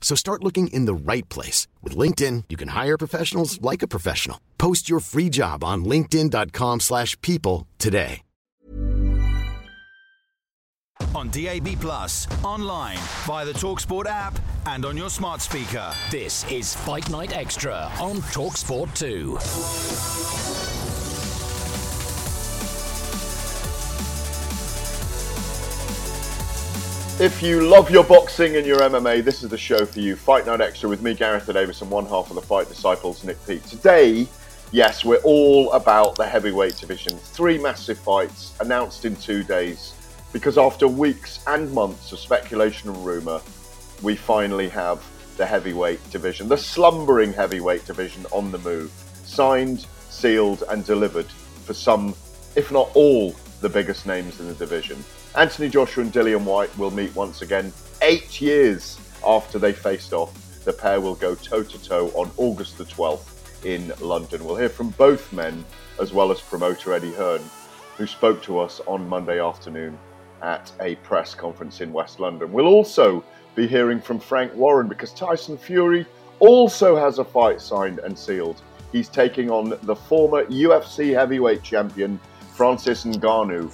So start looking in the right place. With LinkedIn, you can hire professionals like a professional. Post your free job on linkedin.com slash people today. On DAB+, Plus, online, via the TalkSport app, and on your smart speaker. This is Fight Night Extra on TalkSport 2. If you love your boxing and your MMA, this is the show for you. Fight Night Extra with me, Gareth Davies, and one half of the Fight Disciples, Nick Peet. Today, yes, we're all about the heavyweight division. Three massive fights announced in two days because after weeks and months of speculation and rumour, we finally have the heavyweight division, the slumbering heavyweight division on the move. Signed, sealed, and delivered for some, if not all, the biggest names in the division. Anthony Joshua and Dillian Whyte will meet once again eight years after they faced off. The pair will go toe to toe on August the 12th in London. We'll hear from both men as well as promoter Eddie Hearn, who spoke to us on Monday afternoon at a press conference in West London. We'll also be hearing from Frank Warren because Tyson Fury also has a fight signed and sealed. He's taking on the former UFC heavyweight champion Francis Ngannou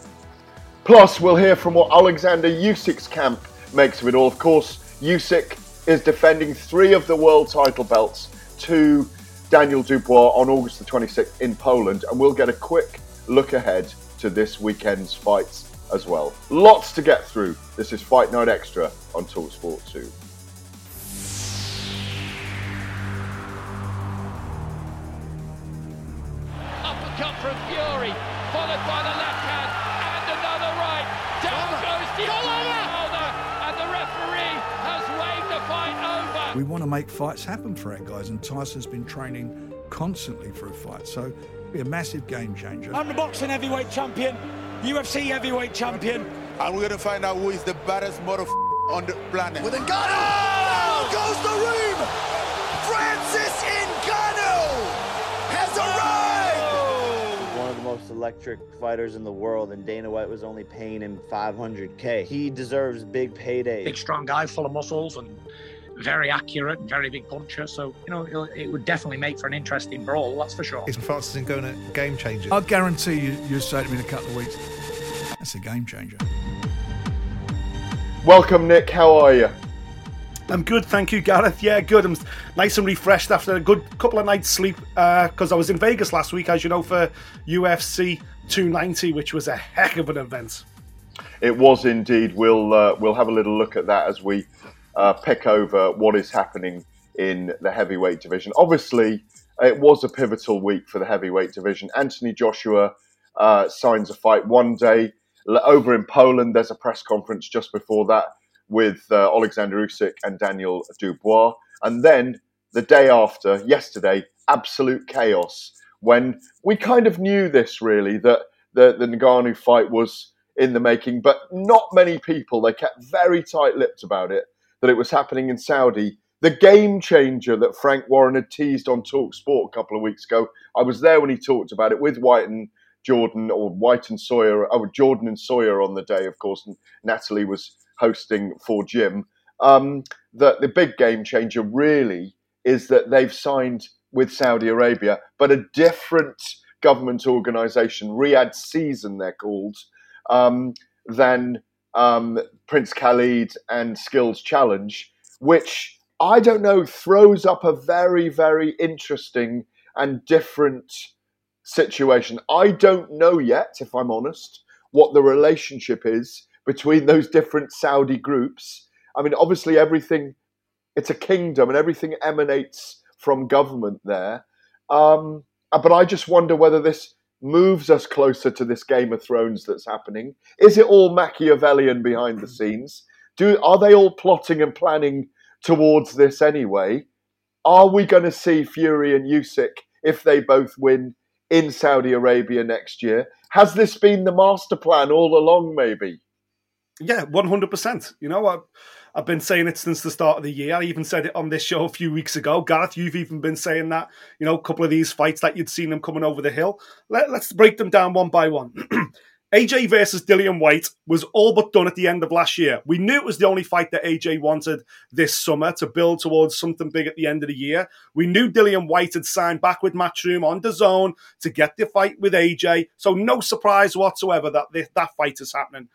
Plus, we'll hear from what Alexander Usyk's camp makes of it all. Of course, Usyk is defending three of the world title belts to Daniel Dubois on August the 26th in Poland, and we'll get a quick look ahead to this weekend's fights as well. Lots to get through. This is Fight Night Extra on Talksport 2. We want to make fights happen for our guys, and Tyson's been training constantly for a fight, so it'll be a massive game changer. I'm the boxing heavyweight champion, UFC heavyweight champion. And we're going to find out who is the baddest mother on the planet. With Ngannou! Oh! Goes the room! Francis Ngannou has arrived! One of the most electric fighters in the world, and Dana White was only paying him 500k. He deserves big payday. Big, strong guy, full of muscles, and very accurate, very big puncher. So you know, it would definitely make for an interesting brawl. That's for sure. Is Francis Ngannou a game changer? I guarantee you, you'll say to me in a couple of weeks, that's a game changer. Welcome, Nick. How are you? I'm good, thank you, Gareth. Yeah, good. I'm nice and refreshed after a good couple of nights' sleep because uh, I was in Vegas last week, as you know, for UFC 290, which was a heck of an event. It was indeed. We'll uh, we'll have a little look at that as we uh, pick over what is happening in the heavyweight division. Obviously, it was a pivotal week for the heavyweight division. Anthony Joshua uh, signs a fight one day. Over in Poland, there's a press conference just before that with uh, Alexander Usyk and Daniel Dubois. And then the day after, yesterday, absolute chaos when we kind of knew this really that the, the Ngannou fight was in the making, but not many people, they kept very tight lipped about it that it was happening in Saudi. The game changer that Frank Warren had teased on Talk Sport a couple of weeks ago. I was there when he talked about it with White and Jordan, or White and Sawyer, oh, Jordan and Sawyer on the day, of course, and Natalie was hosting for Jim. Um, that the big game changer really is that they've signed with Saudi Arabia, but a different government organization, Riyadh Season, they're called, um, than um, Prince Khalid and Skills Challenge, which I don't know throws up a very, very interesting and different situation. I don't know yet, if I'm honest, what the relationship is between those different Saudi groups. I mean, obviously, everything, it's a kingdom and everything emanates from government there. Um, but I just wonder whether this moves us closer to this Game of Thrones that's happening. Is it all Machiavellian behind the scenes? Do are they all plotting and planning towards this anyway? Are we going to see Fury and Usyk if they both win in Saudi Arabia next year? Has this been the master plan all along? Maybe. Yeah, one hundred percent. You know what? I've been saying it since the start of the year. I even said it on this show a few weeks ago. Gareth, you've even been saying that, you know, a couple of these fights that you'd seen them coming over the hill. Let, us break them down one by one. AJ versus Dillian Whyte was all but done at the end of last year. We knew it was the only fight that AJ wanted this summer to build towards something big at the end of the year. We knew Dillian Whyte had signed back with Matchroom on DAZN to get the fight with AJ. So no surprise whatsoever that this, that fight is happening.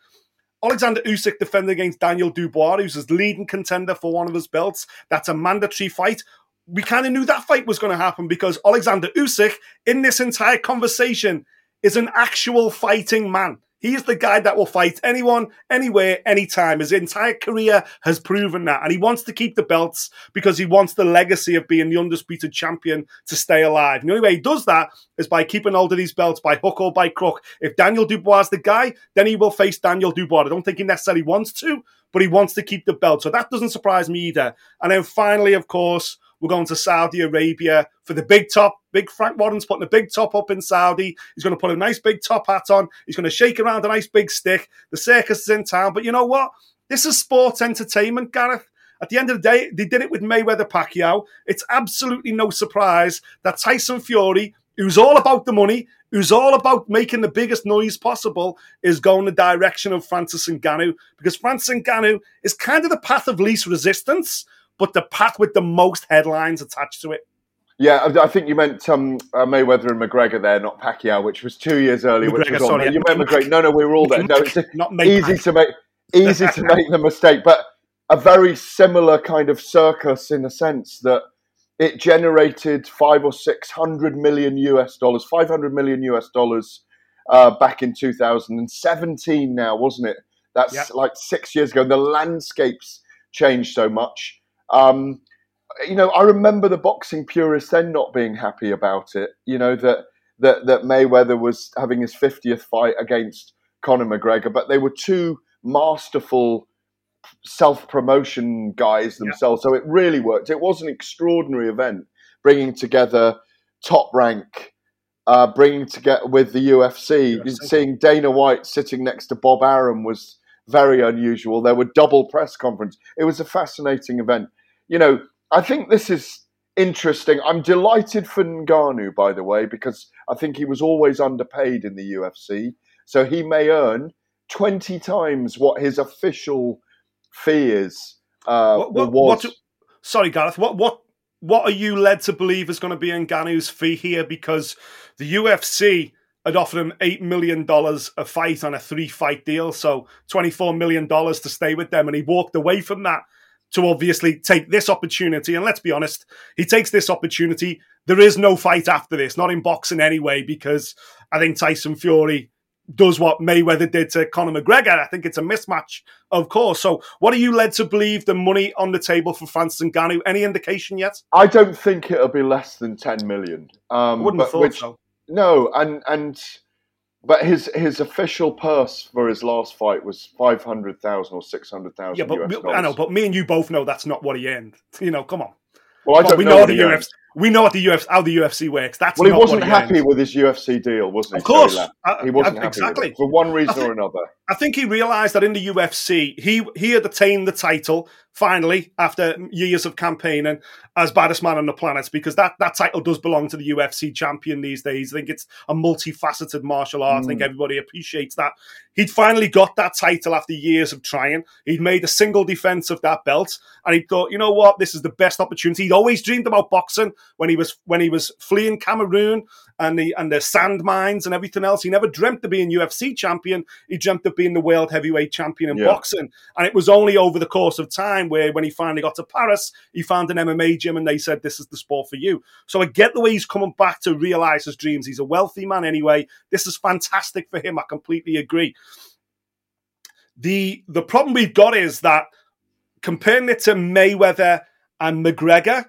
Alexander Usyk defending against Daniel Dubois, who's his leading contender for one of his belts. That's a mandatory fight. We kind of knew that fight was going to happen because Alexander Usyk, in this entire conversation, is an actual fighting man. He is the guy that will fight anyone, anywhere, anytime. His entire career has proven that. And he wants to keep the belts because he wants the legacy of being the undisputed champion to stay alive. And the only way he does that is by keeping hold of these belts by hook or by crook. If Daniel Dubois is the guy, then he will face Daniel Dubois. I don't think he necessarily wants to, but he wants to keep the belt. So that doesn't surprise me either. And then finally, of course, we're going to Saudi Arabia for the big top. Big Frank Warren's putting a big top up in Saudi. He's going to put a nice big top hat on. He's going to shake around a nice big stick. The circus is in town. But you know what? This is sports entertainment, Gareth. At the end of the day, they did it with Mayweather Pacquiao. It's absolutely no surprise that Tyson Fury, who's all about the money, who's all about making the biggest noise possible, is going the direction of Francis Ngannou because Francis Ngannou is kind of the path of least resistance but the path with the most headlines attached to it. Yeah, I think you meant um, uh, Mayweather and McGregor there, not Pacquiao, which was two years earlier. McGregor, which was sorry, on. You meant McGregor? No, no, we were all there. No, it's not easy to make easy to make the mistake, but a very similar kind of circus in a sense that it generated five or six hundred million US dollars, five hundred million US dollars uh, back in 2017. Now, wasn't it? That's yeah. like six years ago. The landscapes changed so much. Um, you know, I remember the boxing purists then not being happy about it. You know that that that Mayweather was having his fiftieth fight against Conor McGregor, but they were two masterful self promotion guys themselves. Yeah. So it really worked. It was an extraordinary event, bringing together top rank, uh, bringing together with the UFC. UFC. Seeing Dana White sitting next to Bob Arum was very unusual. There were double press conference. It was a fascinating event you know, I think this is interesting. I'm delighted for Ngannou, by the way, because I think he was always underpaid in the UFC. So he may earn 20 times what his official fee is. Uh, what, what, what, sorry, Gareth. What what what are you led to believe is going to be Ngannou's fee here? Because the UFC had offered him eight million dollars a fight on a three fight deal, so twenty four million dollars to stay with them, and he walked away from that to obviously take this opportunity. And let's be honest, he takes this opportunity. There is no fight after this, not in boxing anyway, because I think Tyson Fury does what Mayweather did to Conor McGregor. I think it's a mismatch, of course. So, what are you led to believe the money on the table for Francis Ngannou? Any indication yet? I don't think it'll be less than ten million. Um, I wouldn't have thought which, so. No, and and but his his official purse for his last fight was five hundred thousand or six hundred thousand. Yeah, but I know, but me and you both know that's not what he earned. You know, come on. Well, I don't we know, know the UFC. We know what the UFC how the UFC works. That's well, he wasn't he happy earned. with his UFC deal, wasn't he? Of course, he wasn't I, happy exactly for one reason think, or another. I think he realised that in the UFC, he he had attained the title finally after years of campaigning as baddest man on the planet because that, that title does belong to the UFC champion these days. I think it's a multifaceted martial art. Mm. I think mm. everybody appreciates that. He'd finally got that title after years of trying. He'd made a single defense of that belt and he thought, you know what, this is the best opportunity. He'd always dreamed about boxing when he was when he was fleeing Cameroon and the and the sand mines and everything else. He never dreamt of being UFC champion. He dreamt of being the world heavyweight champion in Yeah. boxing. And it was only over the course of time where when he finally got to Paris, he found an MMA gym and they said, This is the sport for you. So I get the way he's coming back to realize his dreams. He's a wealthy man anyway. This is fantastic for him. I completely agree. The the problem we've got is that comparing it to Mayweather and McGregor,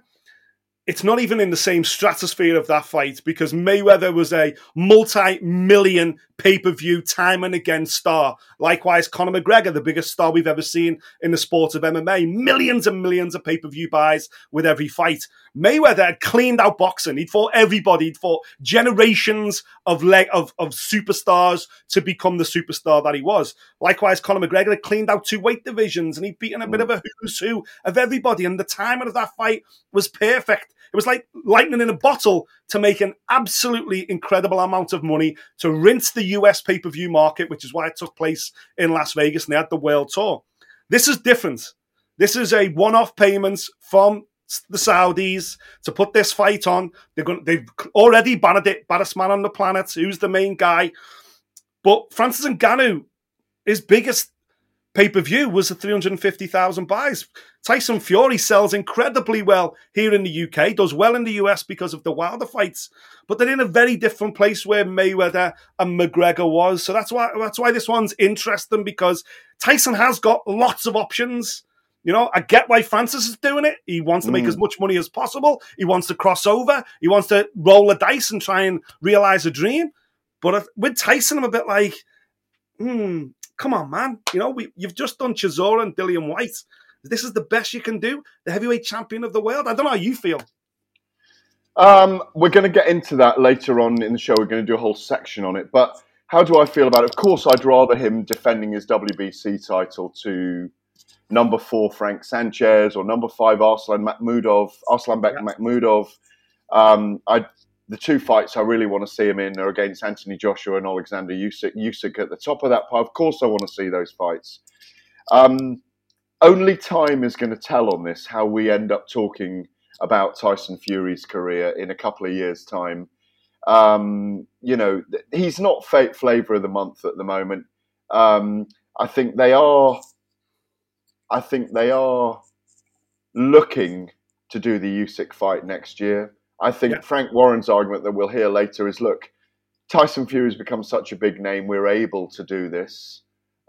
it's not even in the same stratosphere of that fight because Mayweather was a multi-million pay-per-view time and again star. Likewise, Conor McGregor, the biggest star we've ever seen in the sport of MMA, millions and millions of pay-per-view buys with every fight. Mayweather had cleaned out boxing. He'd fought everybody. He'd fought generations of of, of superstars to become the superstar that he was. Likewise, Conor McGregor had cleaned out two weight divisions and he'd beaten a bit of a who's who of everybody. And the timing of that fight was perfect. It was like lightning in a bottle to make an absolutely incredible amount of money to rinse the US pay per view market, which is why it took place in Las Vegas and they had the world tour. This is different. This is a one off payments from the Saudis to put this fight on. They're going. They've already banned it. Baddest man on the planet. Who's the main guy? But Francis and Ngannou, his biggest pay per view was the 350,000 buys. Tyson Fury sells incredibly well here in the UK, does well in the US because of the Wilder fights, but they're in a very different place where Mayweather and McGregor was. So that's why that's why this one's interesting because Tyson has got lots of options. You know, I get why Francis is doing it. He wants to make Mm. as much money as possible. He wants to cross over. He wants to roll the dice and try and realize a dream. But with Tyson, I'm a bit like, hmm, come on, man. You know, we, you've just done Chisora and Dillian Whyte. This is the best you can do. The heavyweight champion of the world. I don't know how you feel. Um, we're going to get into that later on in the show. We're going to do a whole section on it. But how do I feel about it? Of course, I'd rather him defending his WBC title to number four Frank Sanchez or number five Arslan Makhmudov, Arslanbek Makhmudov. Um, I, the two fights I really want to see him in are against Anthony Joshua and Alexander Usyk. Usyk at the top of that pile. Of course, I want to see those fights. Um, only time is going to tell on this how we end up talking about Tyson Fury's career in a couple of years' time. Um, you know, he's not flavor of the month at the moment. Um, I think they are. I think they are looking to do the Usyk fight next year. I think Frank Warren's argument that we'll hear later is: look, Tyson Fury's become such a big name, we're able to do this.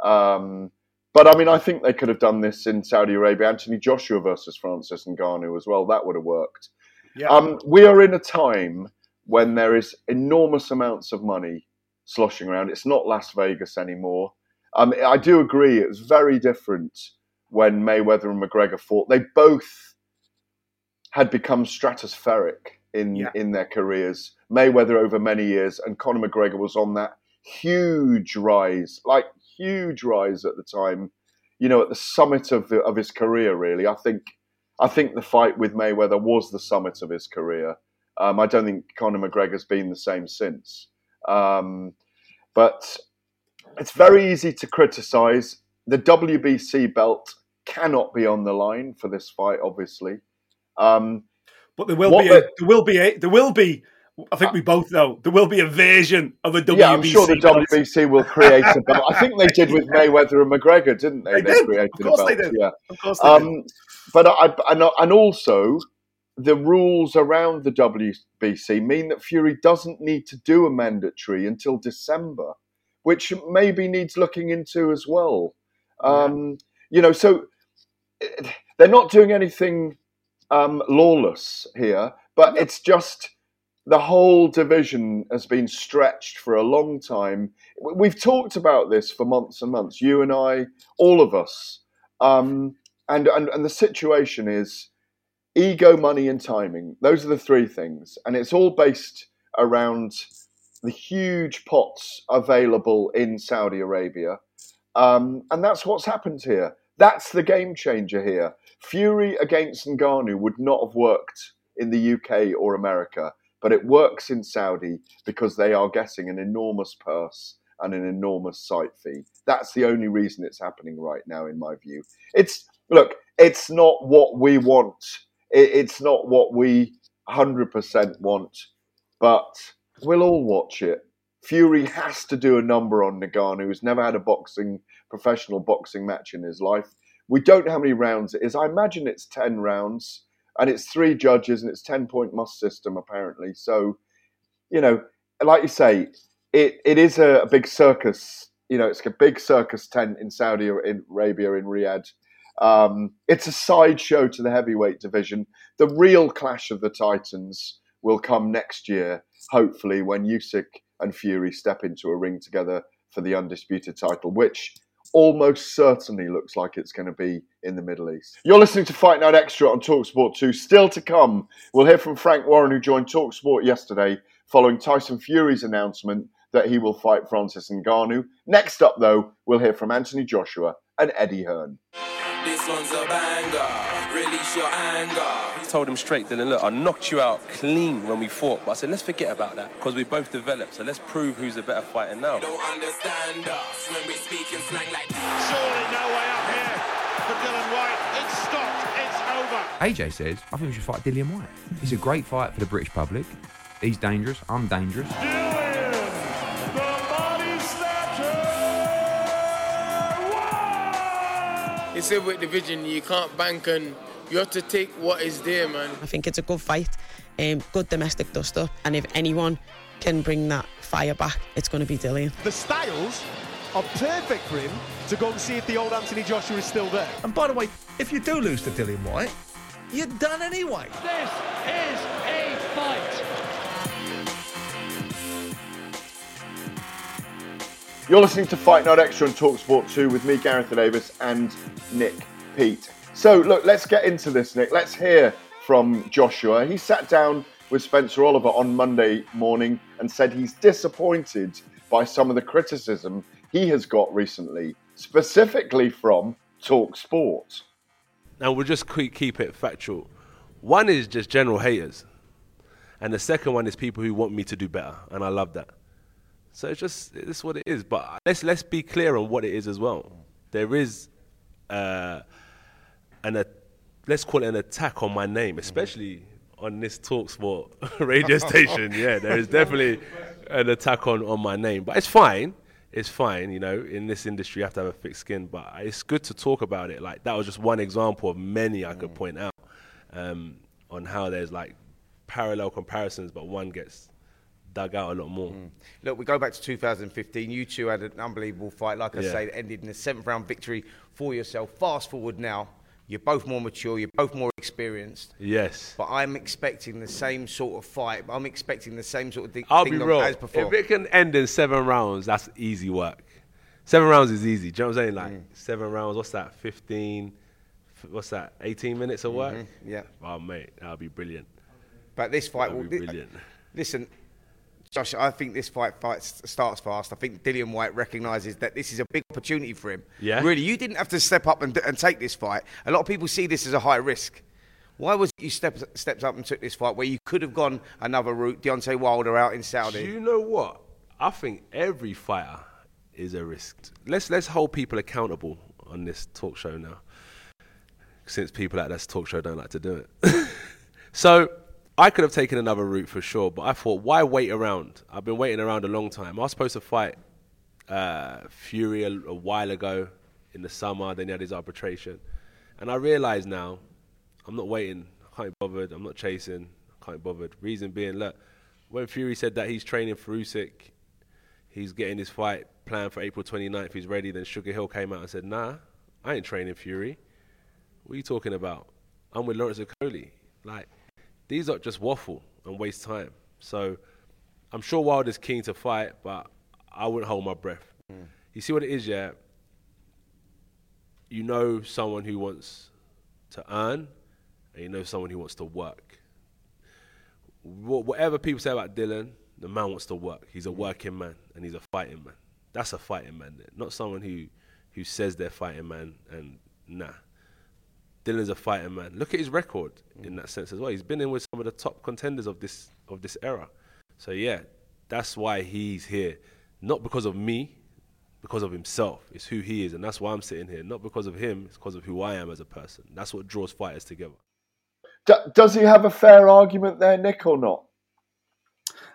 Um, but I mean, I think they could have done this in Saudi Arabia. Anthony Joshua versus Francis Ngannou as well. That would have worked. Yeah. Um, we are in a time when there is enormous amounts of money sloshing around. It's not Las Vegas anymore. Um, I do agree. It was very different when Mayweather and McGregor fought. They both had become stratospheric in in their careers. Mayweather over many years, and Conor McGregor was on that huge rise, like huge rise at the time. You know, at the summit of the, of his career. Really, I think I think the fight with Mayweather was the summit of his career. Um, I don't think Conor McGregor's been the same since. Um, but it's very easy to criticize. The WBC belt cannot be on the line for this fight, obviously. Um, But there will What be the- a, there will be a, there will be I think we both know there will be a version of a WBC. yeah, I'm sure the belt. WBC will create a belt. I think they did with Mayweather and McGregor, didn't they? They did. created Of course they did. Yeah. Of course they Um, but I, and, and also the rules around the WBC mean that Fury doesn't need to do a mandatory until December, which maybe needs looking into as well. Um, You know, so eh, they're not doing anything um, lawless here, but it's just the whole division has been stretched for a long time. We've talked about this for months and months, you and I, all of us. Um, and, and, and the situation is ego, money, and timing. Those are the three things. And it's all based around the huge pots available in Saudi Arabia. Um, and that's what's happened here. That's the game changer here. Fury against Ngannou would not have worked in the UK or America, but it works in Saudi because they are getting an enormous purse and an enormous site fee. That's the only reason it's happening right now, in my view. It's look, it's not what we want. It's not what we hundred percent want, but We'll all watch it. Fury has to do a number on Ngannou, who's never had a boxing professional boxing match in his life. We don't know how many rounds it is. I imagine it's ten rounds, and it's three judges, and it's ten point must system apparently. So, you know, like you say, it, it is a, a big circus. You know, it's a big circus tent in Saudi Arabia in Riyadh. Um, it's a sideshow to the heavyweight division. The real clash of the titans will come next year, hopefully, when Usyk and Fury step into a ring together for the undisputed title, which almost certainly looks like it's going to be in the Middle East. You're listening to Fight Night Extra on Talksport 2. Still to come, we'll hear from Frank Warren, who joined Talksport yesterday following Tyson Fury's announcement that he will fight Francis Ngannou. Next up, though, we'll hear from Anthony Joshua and Eddie Hearn. This one's a banger. Release your anger told him straight, then look, I knocked you out clean when we fought. But I said, let's forget about that because we both developed. So let's prove who's a better fighter now. Don't understand us when we speak in slang like Surely no way up here for Dillian Whyte. It's stopped. It's over. AJ says, I think we should fight Dillian Whyte. He's a great fight for the British public. He's dangerous. I'm dangerous. It's a with division. You can't bank on you have to take what is there, man. I think it's a good fight, um, good domestic dust up, and if anyone can bring that fire back, it's going to be Dillian. The styles are perfect for him to go and see if the old Anthony Joshua is still there. And by the way, if you do lose to Dillian Whyte, you're done anyway. This is a fight. You're listening to Fight Night Extra on Talksport 2 with me, Gareth Davies, and Nick Peet. So, look, let's get into this, Nick. Let's hear from Joshua. He sat down with Spencer Oliver on Monday morning and said he's disappointed by some of the criticism he has got recently, specifically from Talk Sport. Now, we'll just keep it factual. One is just general haters, and the second one is people who want me to do better, and I love that. So it's just it's what it is. But let's let's be clear on what it is as well. There is uh, an a, let's call it an attack on my name, especially mm-hmm. on this Talksport radio station. Yeah, there is definitely an attack on, on my name, but it's fine. It's fine, you know. In this industry, you have to have a thick skin, but it's good to talk about it. Like that was just one example of many I could mm. point out um, on how there's like parallel comparisons, but one gets dug out a lot more. Mm. Look, we go back to 2015. You two had an unbelievable fight, like I yeah. say, ended in a seventh round victory for yourself. Fast forward now, you're both more mature. You're both more experienced. Yes. But I'm expecting the same sort of fight. I'm expecting the same sort of thing I'll be real. as before. If it can end in seven rounds, that's easy work. Seven rounds is easy. Do you know what I'm saying? Like mm. seven rounds. What's that? Fifteen. What's that? Eighteen minutes of work. Mm-hmm. Yeah. Oh mate, that'll be brilliant. But this fight will be brilliant. Listen, Josh, I think this fight, fight starts fast. I think Dillian Whyte recognises that this is a big opportunity for him. Yeah. Really, you didn't have to step up and, and take this fight. A lot of people see this as a high risk. Why was you step, stepped up and took this fight where you could have gone another route, Deontay Wilder out in Saudi? Do you know what? I think every fighter is a risk. Let's let's hold people accountable on this talk show now, since people at this talk show don't like to do it. so I could have taken another route for sure, but I thought, why wait around? I've been waiting around a long time. I was supposed to fight uh, Fury a, a, while ago in the summer, then he had his arbitration. And I realize now, I'm not waiting. I can't be bothered. I'm not chasing. I can't be bothered. Reason being, look, when Fury said that he's training for Usyk, he's getting his fight planned for April 29th, he's ready, then Sugar Hill came out and said, nah, I ain't training Fury. What are you talking about? I'm with Lawrence Okolie. Like, these are just waffle and waste time. So I'm sure Wild is keen to fight, but I wouldn't hold my breath. Mm. You see what it is, yeah? You know someone who wants to earn, and you know someone who wants to work. Whatever people say about Dillian, the man wants to work. He's a mm. working man, and he's a fighting man. That's a fighting man, not someone who, who says they're fighting man and nah. Dillian's a fighting man. Look at his record in that sense as well. He's been in with some of the top contenders of this of this era. So yeah, that's why he's here. Not because of me, because of himself. It's who he is, and that's why I'm sitting here. Not because of him, it's because of who I am as a person. That's what draws fighters together. does he have a fair argument there, Nick, or not?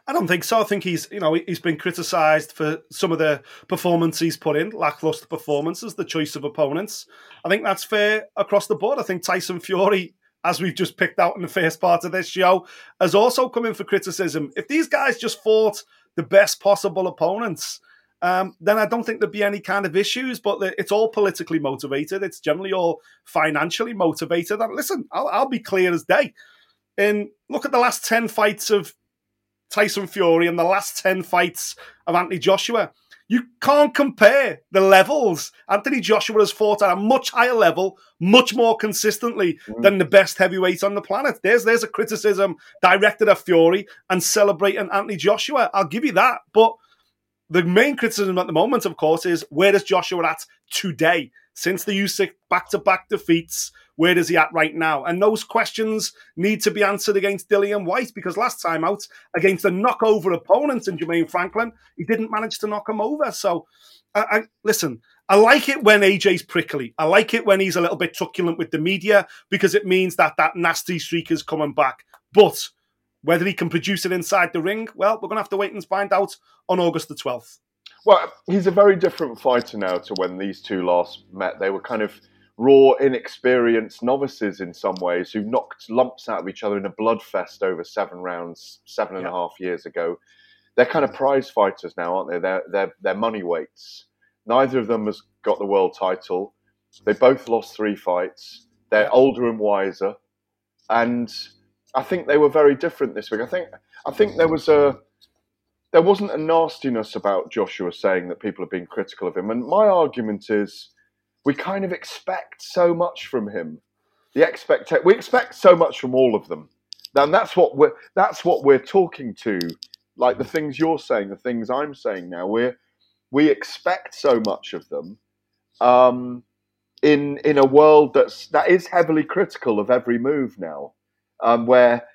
I don't think so. I think he's, you know, he's been criticised for some of the performance he's put in, lackluster performances, the choice of opponents. I think that's fair across the board. I think Tyson Fury, as we've just picked out in the first part of this show, has also come in for criticism. If these guys just fought the best possible opponents, um, then I don't think there'd be any kind of issues. But it's all politically motivated. It's generally all financially motivated. And listen, I'll, I'll be clear as day. And look at the last 10 fights of Tyson Fury and the last 10 fights of Anthony Joshua. You can't compare the levels. Anthony Joshua has fought at a much higher level, much more consistently mm. than the best heavyweight on the planet. There's there's a criticism directed at Fury and celebrating Anthony Joshua. I'll give you that. But the main criticism at the moment, of course, is where is Joshua at today? Since the Usyk back-to-back defeats, where is he at right now? And those questions need to be answered against Dillian Whyte because last time out against a knockover opponent in Jermaine Franklin, he didn't manage to knock him over. So, I, I, listen, I like it when AJ's prickly. I like it when he's a little bit truculent with the media because it means that that nasty streak is coming back. But whether he can produce it inside the ring, well, we're going to have to wait and find out on August the 12th. Well, he's a very different fighter now to when these two last met. They were kind of raw, inexperienced novices in some ways who knocked lumps out of each other in a bloodfest over seven rounds, seven and yeah. a half years ago. They're kind of prize fighters now, aren't they? They're, they're, they're money weights. Neither of them has got the world title. They both lost three fights. They're yeah. older and wiser. And I think they were very different this week. I think I think there was a there wasn't a nastiness about Joshua saying that people have been critical of him. And my argument is we kind of expect so much from him. The expect we expect so much from all of them. And that's what we're that's what we're talking to. Like the things you're saying, the things I'm saying now. We're we expect so much of them. Um, in in a world that's that is heavily critical of every move now um, where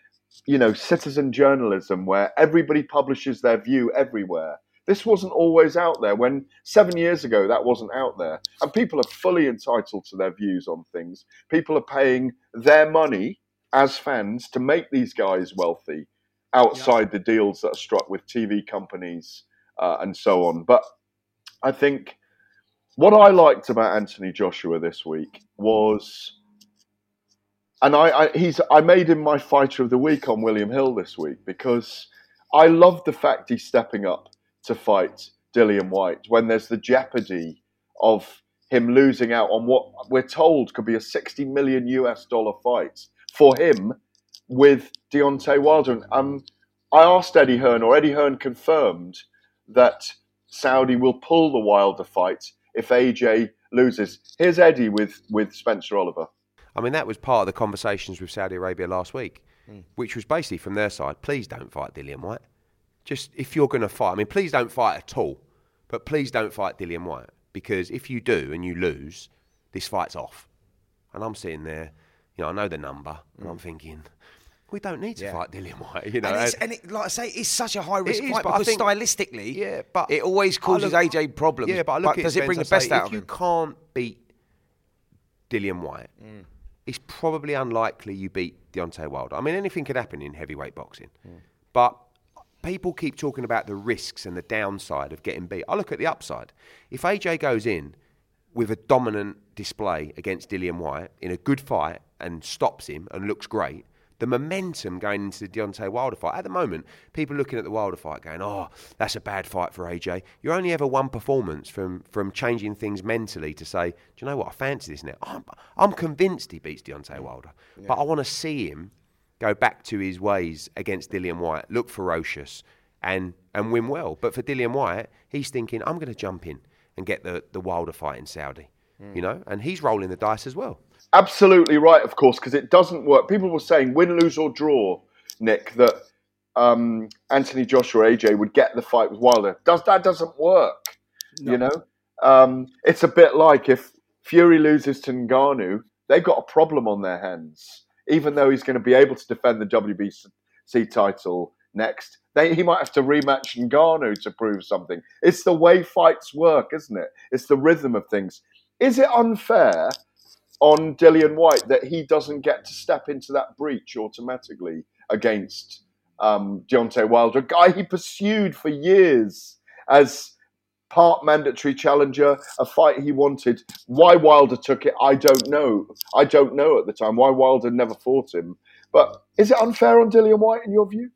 you know citizen journalism, where everybody publishes their view everywhere. This wasn't always out there. When seven years ago, that wasn't out there, and people are fully entitled to their views on things. People are paying their money as fans to make these guys wealthy outside yeah. the deals that are struck with TV companies uh, and so on. But I think what I liked about Anthony Joshua this week was and I, I, he's I made him my fighter of the week on William Hill this week because I love the fact he's stepping up to fight Dillian Whyte when there's the jeopardy of him losing out on what we're told could be a 60 million US dollar fight for him with Deontay Wilder. Um, I asked Eddie Hearn, or Eddie Hearn confirmed that Saudi will pull the Wilder fight if AJ loses. Here's Eddie with, with Spencer Oliver. I mean, that was part of the conversations with Saudi Arabia last week, mm. which was basically from their side, please don't fight Dillian Whyte. Just if you're going to fight, I mean, please don't fight at all, but please don't fight Dillian Whyte because if you do and you lose, this fight's off. And I'm sitting there, you know, I know the number, and I'm hmm. thinking, we don't need to yeah. fight Dillian Whyte, You know, and, and, and it, like I say, it's such a high risk fight because think, stylistically, yeah, but it always causes look, AJ problems. Yeah, but, but does it bring the best out of him? If you can't beat Dillian Whyte, mm it's probably unlikely you beat Deontay Wilder. I mean, anything could happen in heavyweight boxing. Mm. But people keep talking about the risks and the downside of getting beat. I look at the upside. If AJ goes in with a dominant display against Dillian Whyte in a good fight and stops him and looks great, the momentum going into the Deontay Wilder fight. At the moment, people looking at the Wilder fight going, oh, that's a bad fight for AJ. You're only ever one performance from, from changing things mentally to say, do you know what, I fancy this now. I'm, I'm convinced he beats Deontay Wilder, yeah. but I want to see him go back to his ways against Dillian Whyte, look ferocious and, and win well. But for Dillian Whyte, he's thinking, I'm going to jump in and get the, the Wilder fight in Saudi, mm. you know, and he's rolling the dice as well absolutely right, of course, because it doesn't work. People were saying win, lose, or draw, Nick, that um, Anthony Joshua AJ would get the fight with Wilder. Does that doesn't work? No. You know, um, it's a bit like if Fury loses to Ngannou, they've got a problem on their hands. Even though he's going to be able to defend the WBC title next, they, he might have to rematch Ngannou to prove something. It's the way fights work, isn't it? It's the rhythm of things. Is it unfair on Dillian Whyte that he doesn't get to step into that breach automatically against um, Deontay Wilder, a guy he pursued for years as part mandatory challenger, a fight he wanted. Why Wilder took it, I don't know. I don't know at the time why Wilder never fought him. But is it unfair on Dillian Whyte in your view?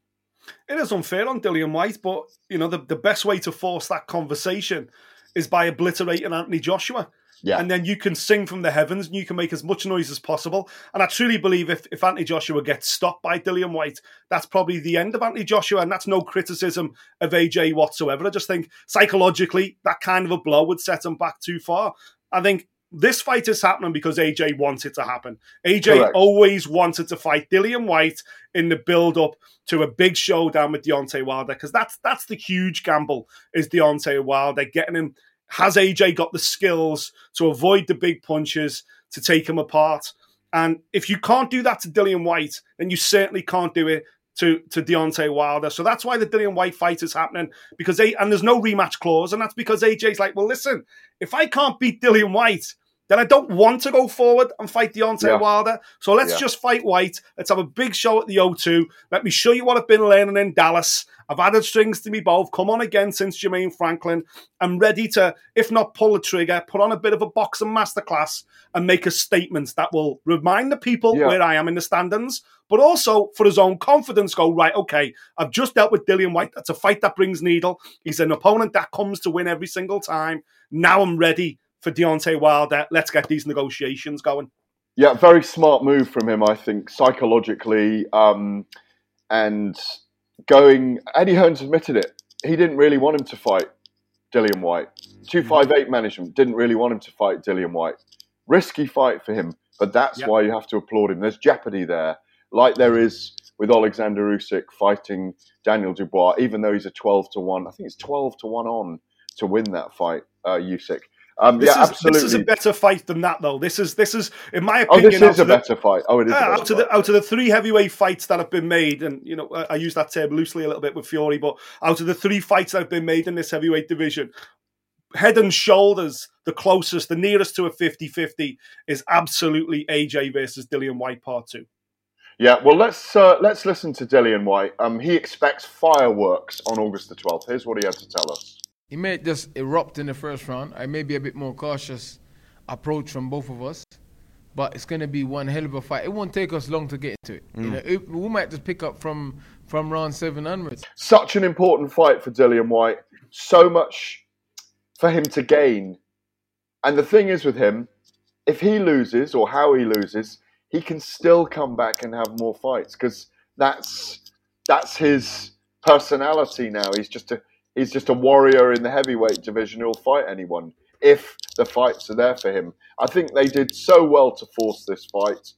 It is unfair on Dillian Whyte, but you know the, the best way to force that conversation is by obliterating Anthony Joshua. Yeah. And then you can sing from the heavens and you can make as much noise as possible. And I truly believe if, if Anthony Joshua gets stopped by Dillian Whyte, that's probably the end of Anthony Joshua. And that's no criticism of AJ whatsoever. I just think psychologically, that kind of a blow would set him back too far. I think this fight is happening because AJ wants it to happen. AJ Correct. always wanted to fight Dillian Whyte in the build up to a big showdown with Deontay Wilder because that's that's the huge gamble is Deontay Wilder getting him. Has AJ got the skills to avoid the big punches to take him apart? And if you can't do that to Dillian Whyte, then you certainly can't do it to to Deontay Wilder. So that's why the Dillian Whyte fight is happening because they and there's no rematch clause, and that's because AJ's like, well, listen, if I can't beat Dillian Whyte, then I don't want to go forward and fight Deontay Yeah. Wilder. So let's Yeah. just fight Whyte. Let's have a big show at the O2. Let me show you what I've been learning in Dallas. I've added strings to me both. Come on again since Jermaine Franklin. I'm ready to, if not pull the trigger, put on a bit of a boxing masterclass and make a statement that will remind the people Yeah. where I am in the standings, but also for his own confidence, go, right, okay, I've just dealt with Dillian Whyte. That's a fight that brings needle. He's an opponent that comes to win every single time. Now I'm ready for Deontay Wilder. Let's get these negotiations going. Yeah, very smart move from him, I think, psychologically. Um, and going, Eddie Hearns admitted it. He didn't really want him to fight Dillian Whyte. 258 management didn't really want him to fight Dillian Whyte. Risky fight for him, but that's Yep. why you have to applaud him. There's jeopardy there, like there is with Alexander Usyk fighting Daniel Dubois, even though he's a 12 to 1. I think it's 12 to 1 on to win that fight, uh, Usyk. Um, This yeah, is absolutely. this is a better fight than that, though. This is this is, in my opinion, oh, this is a the- better fight. Oh, it is. better out of the out of the three heavyweight fights that have been made, and you know, I, I use that term loosely a little bit with Fury, but out of the three fights that have been made in this heavyweight division, head and shoulders, the closest, the nearest to a 50-50 is absolutely AJ versus Dillian Whyte part two. Yeah, well, let's uh, let's listen to Dillian Whyte. Um, he expects fireworks on August the 12th. Here's what he had to tell us. He may just erupt in the first round. I may be a bit more cautious approach from both of us, but it's going to be one hell of a fight. It won't take us long to get into it. You Mm. know, it, we might just pick up from from round seven onwards. Such an important fight for Dillian Whyte. So much for him to gain. And the thing is with him, if he loses or how he loses, he can still come back and have more fights because that's that's his personality now. He's just a he's just a warrior in the heavyweight division who'll fight anyone if the fights are there for him. I think they did so well to force this fight.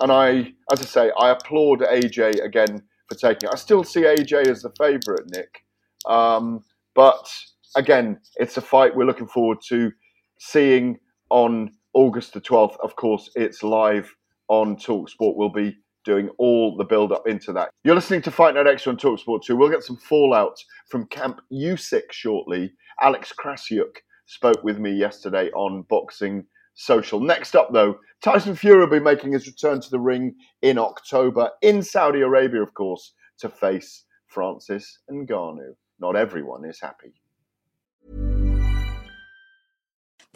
And I, as I say, I applaud AJ again for taking it. I still see AJ as the favourite, Nick. Um, but again, it's a fight we're looking forward to seeing on August the 12th. Of course, it's live on Talksport. We'll be doing all the build up into that. You're listening to Fight Night Extra on Talksport 2. We'll get some fallout from Camp Usyk shortly. Alex Krassyuk spoke with me yesterday on Boxing Social. Next up, though, Tyson Fury will be making his return to the ring in October in Saudi Arabia, of course, to face Francis and Ngannou. Not everyone is happy.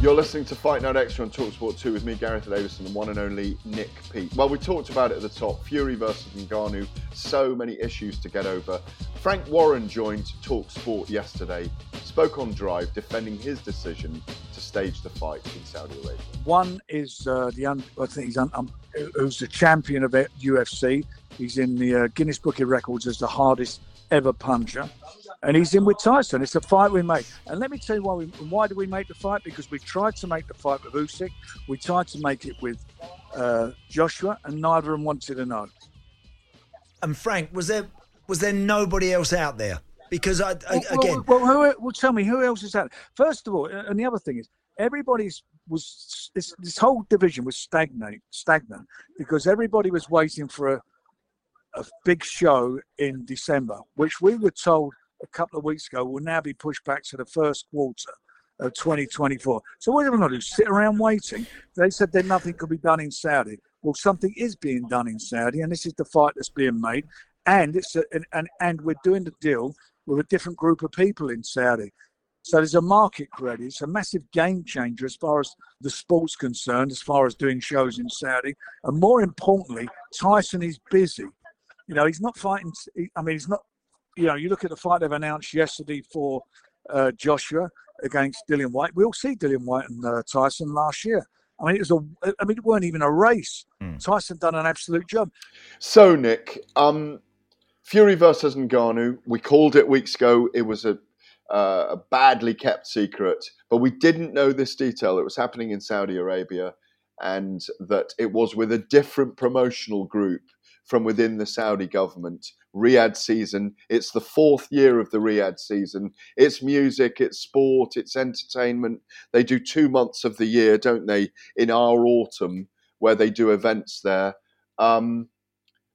You're listening to Fight Night Extra on Talksport 2 with me, Gareth Davies, and one and only Nick Peet. Well, we talked about it at the top Fury versus Ngannou, so many issues to get over. Frank Warren joined Talksport yesterday, spoke on Drive, defending his decision to stage the fight in Saudi Arabia. One is uh, the un- I think he's un- um, who's the champion of UFC. He's in the uh, Guinness Book of Records as the hardest ever puncher, and he's in with Tyson. It's a fight we made, and let me tell you why. We, why did we make the fight? Because we tried to make the fight with Usyk, we tried to make it with uh, Joshua, and neither of them wanted to know. And Frank, was there was there nobody else out there? Because I, I well, again, well, well, who, well, tell me who else is out? First of all, and the other thing is, everybody's was this this whole division was stagnant, stagnant because everybody was waiting for a a big show in December, which we were told a couple of weeks ago will now be pushed back to the first quarter of 2024. So what are we going to do? Sit around waiting? They said that nothing could be done in Saudi. Well, something is being done in Saudi, and this is the fight that's being made, and it's a, and, and and we're doing the deal with a different group of people in Saudi. So there's a market created. It's a massive game changer as far as the sport's concerned, as far as doing shows in Saudi, and more importantly, Tyson is busy. You know, he's not fighting. I mean, he's not. You know, you look at the fight they've announced yesterday for uh, Joshua against Dillian Whyte. We all see Dillian Whyte and uh, Tyson last year. I mean, it was a. I mean, it weren't even a race. Tyson done an absolute job. So, Nick, um, Fury versus Ngannou, we called it weeks ago. It was a, uh, a badly kept secret, but we didn't know this detail. It was happening in Saudi Arabia, and that it was with a different promotional group from within the Saudi government. Riyadh season. It's the fourth year of the Riyadh season. It's music, it's sport, it's entertainment. They do two months of the year, don't they, in our autumn, where they do events there. Um,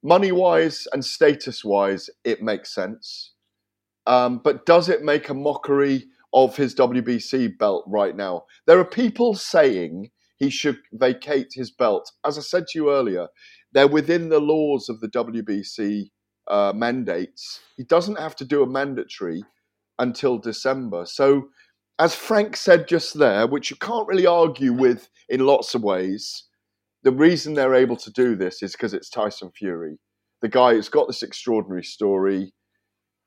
money wise and status wise, it makes sense. Um, but does it make a mockery of his WBC belt right now? There are people saying he should vacate his belt. As I said to you earlier, they're within the laws of the WBC uh, mandates. He doesn't have to do a mandatory until December. So, as Frank said just there, which you can't really argue with in lots of ways, the reason they're able to do this is because it's Tyson Fury, the guy who's got this extraordinary story,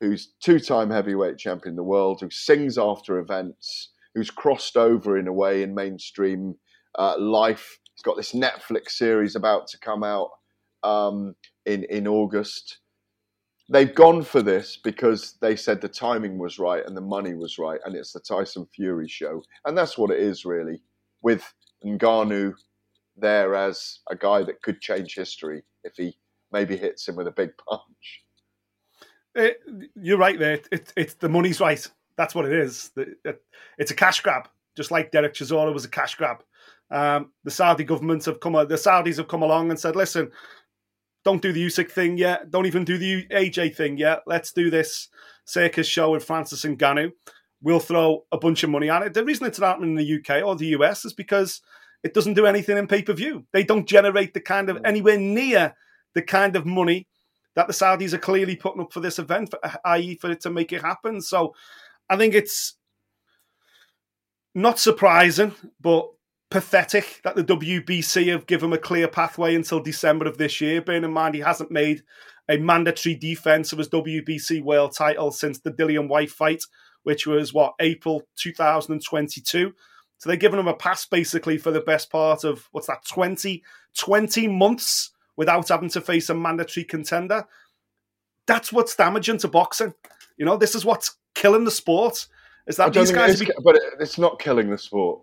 who's two-time heavyweight champion of the world, who sings after events, who's crossed over in a way in mainstream uh, life. He's got this Netflix series about to come out um, in in August. They've gone for this because they said the timing was right and the money was right, and it's the Tyson Fury show, and that's what it is really. With Ngannou there as a guy that could change history if he maybe hits him with a big punch. It, you're right there. It, it's the money's right. That's what it is. It's a cash grab, just like Derek Chisora was a cash grab. Um, the Saudi government have come, the Saudis have come along and said, "Listen, don't do the Usyk thing yet. Don't even do the AJ thing yet. Let's do this circus show with Francis Ngannou. We'll throw a bunch of money at it." The reason it's not happening in the UK or the US is because it doesn't do anything in pay per view. They don't generate the kind of anywhere near the kind of money that the Saudis are clearly putting up for this event, i.e., for it to make it happen. So I think it's not surprising, but pathetic that the WBC have given him a clear pathway until December of this year. Bearing in mind he hasn't made a mandatory defense of his WBC world title since the Dillian Whyte fight, which was what April 2022. So they're giving him a pass basically for the best part of what's that 20 20 months without having to face a mandatory contender. That's what's damaging to boxing. You know, this is what's killing the sport. Is that these guys? Be, but it's not killing the sport.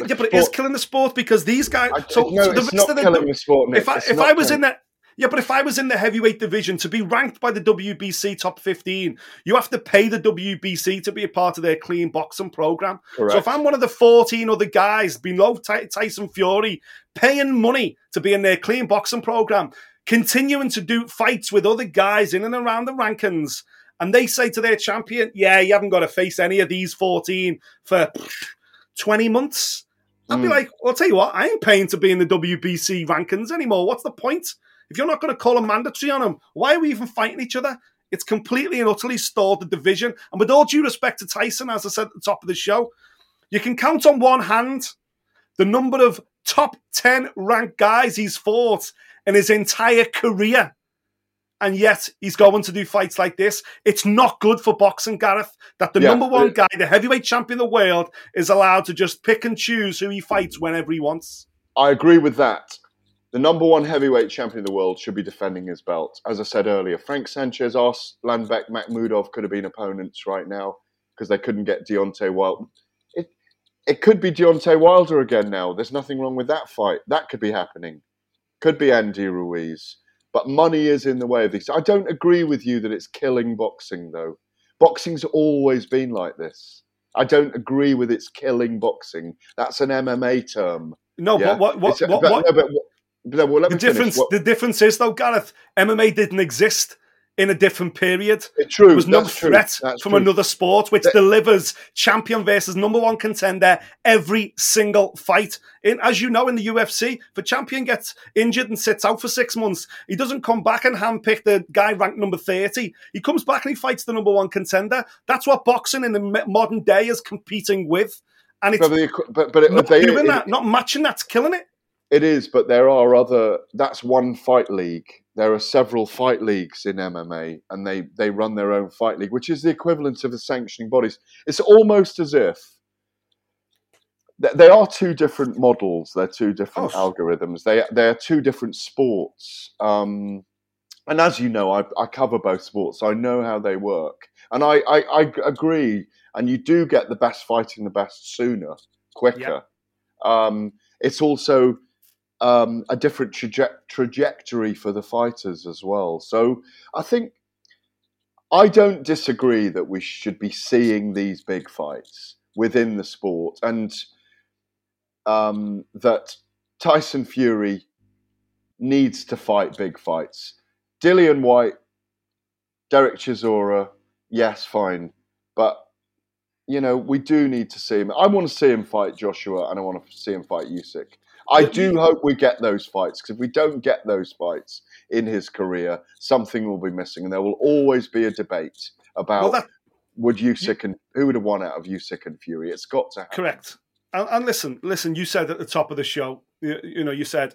Yeah, but it is killing the sport because these guys. I, so, no, so the it's not the, killing the sport, Nick. If I It's if I was killing- in the yeah, but if I was in the heavyweight division to be ranked by the WBC top 15, you have to pay the WBC to be a part of their clean boxing program. So if I'm one of the 14 other guys below Tyson Fury, paying money to be in their clean boxing program, continuing to do fights with other guys in and around the rankings, and they say to their champion, "Yeah, you haven't got to face any of these 14 for 20 months." I'd be Mm. like, well, I'll tell you what, I ain't paying to be in the WBC rankings anymore. What's the point? If you're not going to call a mandatory on them, why are we even fighting each other? It's completely and utterly stalled the division. And with all due respect to Tyson, as I said at the top of the show, you can count on one hand the number of top 10 ranked guys he's fought in his entire career. And yet he's going to do fights like this. It's not good for boxing, Gareth, that the Yeah, number one it- guy, the heavyweight champion of the world, is allowed to just pick and choose who he fights whenever he wants. I agree with that. The number one heavyweight champion of the world should be defending his belt. As I said earlier, Frank Sanchez, Arslanbek, Makhmudov could have been opponents right now because they couldn't get Deontay Wilder. It, it could be Deontay Wilder again now. There's nothing wrong with that fight. That could be happening. Could be Andy Ruiz. But money is in the way of these. I don't agree with you that it's killing boxing, though. Boxing's always been like this. I don't agree with it's killing boxing. That's an MMA term. No, Yeah? but what, what, It's- what, but- what- no, but- but- well, the difference, What- the difference is though, Gareth, MMA didn't exist in a different period. Eh, true, There was no that's threat from true. another sport which delivers champion versus number one contender every single fight. In as you know in the UFC, if a champion gets injured and sits out for six months, he doesn't come back and handpick the guy ranked number 30. He comes back and he fights the number one contender. That's what boxing in the modern day is competing with. And it's But but- but it- not they- doing it- that, not matching that's killing it. It is, but there are other. That's one fight league. There are several fight leagues in MMA, and they they run their own fight league, which is the equivalent of the sanctioning bodies. It's almost as if th- they are two different models. They're two different algorithms. They they are two different sports. Um, and as you know, I, I cover both sports, so I know how they work. And I I agree. And you do get the best fighting the best sooner, quicker. Um, it's also um, a different traje- trajectory for the fighters as well. So I think I don't disagree that we should be seeing these big fights within the sport, and um, that Tyson Fury needs to fight big fights. Dillian Whyte, Derek Chisora, yes, fine, but you know we do need to see him. I want to see him fight Joshua, and I want to see him fight Usyk. I do hope we get those fights because if we don't get those fights in his career, something will be missing, and there will always be a debate about Well, that- would Usyk and who would have won out of Usyk and Fury. It's got to happen. Correct. And, and listen, listen. You said at the top of the show, you, you know, you said,